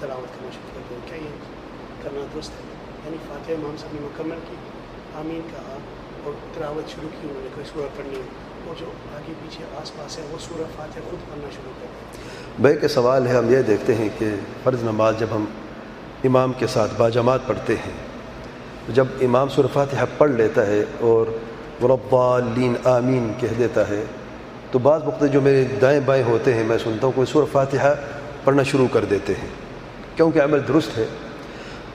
تلاوت کرنا شروع کر دیں۔ کیا یہ کرنا درست ہے؟ یعنی فاتح امام صاحب نے مکمل کی، آمین کہا اور تلاوت شروع کی، انہوں نے کوئی سورہ پڑھنی اور جو آگے پیچھے آس پاس ہے، وہ سورہ فاتح خود پڑھنا شروع کر دیں۔ بے کے سوال ہے، ہم یہ دیکھتے ہیں کہ فرض نماز جب ہم امام کے ساتھ باجماعت پڑھتے ہیں جب امام سورہ فاتحہ پڑھ لیتا ہے اور غربالین آمین کہہ دیتا ہے، تو بعض وقت جو میرے دائیں بائیں ہوتے ہیں، میں سنتا ہوں کوئی سورہ فاتحہ پڑھنا شروع کر دیتے ہیں۔ کیونکہ عمل درست ہے۔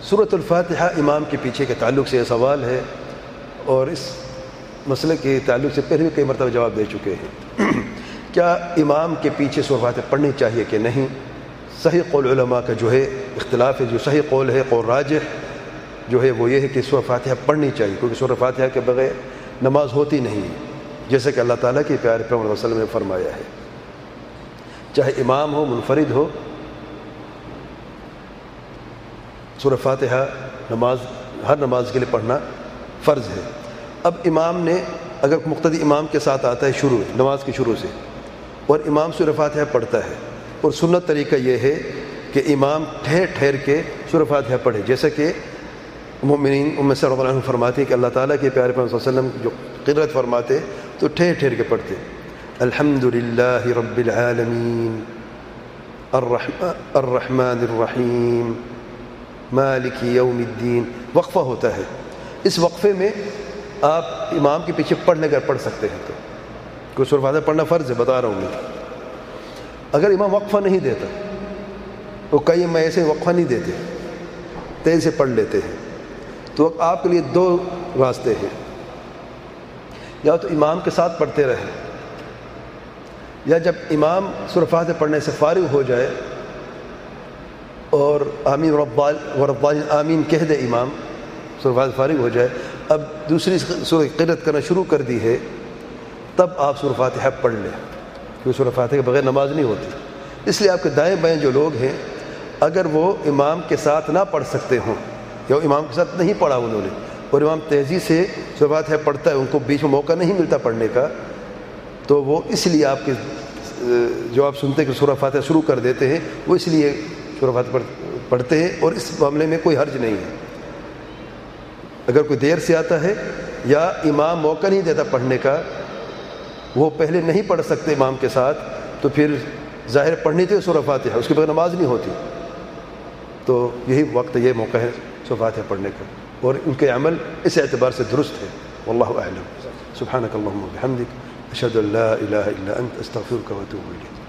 صورت الفاتحہ امام کے پیچھے کے تعلق سے یہ سوال ہے اور اس مسئلے کے تعلق سے پہلے بھی کئی مرتبہ جواب دے چکے ہیں۔ کیا امام کے پیچھے سورہ فاتحہ پڑھنی چاہیے کہ نہیں؟ صحیح قول علماء کا جو ہے، اختلاف ہے، جو صحیح قول ہے، قول راجح جو ہے، وہ یہ ہے کہ سورہ فاتحہ پڑھنی چاہیے، کیونکہ سورہ فاتحہ کے بغیر نماز ہوتی نہیں۔ جیسے کہ اللہ تعالیٰ کی پیارے پیغمبر وسلم نے فرمایا ہے۔ چاہے امام ہو، منفرد ہو سورہ فاتحہ نماز، ہر نماز کے لیے پڑھنا فرض ہے۔ اب امام نے، اگر مقتدی امام کے ساتھ آتا ہے شروع، نماز کے شروع سے، اور امام سورہ فاتحہ پڑھتا ہے، اور سنت طریقہ یہ ہے کہ امام ٹھہر ٹھہر کے سورہ فاتحہ پڑھے۔ جیسے کہ مومنین ام صلی اللہ عنہ فرماتے ہیں کہ اللہ تعالیٰ کے پیارے علیہ وسلم جو قدرت فرماتے، تو ٹھہر ٹھہر کے پڑھتے۔ الحمد للہ رب العالمین الرحمن الرحیم۔ مالک یوم الدین، وقفہ ہوتا ہے۔ اس وقفے میں آپ امام کے پیچھے پڑھ لے پڑھ سکتے ہیں تو۔ کوئی سورہ پڑھنا فرض ہے، بتا رہا ہوں میں۔ اگر امام وقفہ نہیں دیتا، تو کئی میں ایسے وقفہ نہیں دیتے تیل سے پڑھ لیتے ہیں۔ تو آپ کے لیے دو راستے ہیں۔ یا تو امام کے ساتھ پڑھتے رہیں یا جب امام سرفات پڑھنے سے فارغ ہو جائے اور آمین ربال وربال آمین کہہ دے امام سرفات فارغ ہو جائے۔ اب دوسری سورہ قرت کرنا شروع کر دی ہے، تب آپ سورہ فاتحہ پڑھ لیں۔ کیونکہ سورہ فاتحہ کے بغیر نماز نہیں ہوتی۔ اس لیے آپ کے دائیں بائیں جو لوگ ہیں، اگر وہ امام کے ساتھ نہ پڑھ سکتے ہوں، یا امام کے ساتھ نہیں پڑھا انہوں نے، اور امام تیزی سے سورہ فاتحہ پڑھتا ہے، ان کو بیچ میں موقع نہیں ملتا پڑھنے کا، تو وہ اس لیے آپ کے جو آپ سنتے کہ سورہ فاتحہ شروع کر دیتے ہیں، وہ اس لیے سورہ پڑھتے ہیں اور اس معاملے میں کوئی حرج نہیں ہے۔ اگر کوئی دیر سے آتا ہے یا امام موقع نہیں دیتا پڑھنے کا، وہ پہلے نہیں پڑھ سکتے امام کے ساتھ، تو پھر ظاہر پڑھنی تھی سورہ فاتحہ اس کے بغیر نماز نہیں ہوتی۔ تو یہی وقت، یہ موقع ہے سورہ فاتحہ پڑھنے کا۔ اور ان کے عمل اس اعتبار سے درست ہے واللہ اعلم۔ سبحانک اللہم و بحمدک، اشہد اللہ الہ الا انت، استغفرک و الیک۔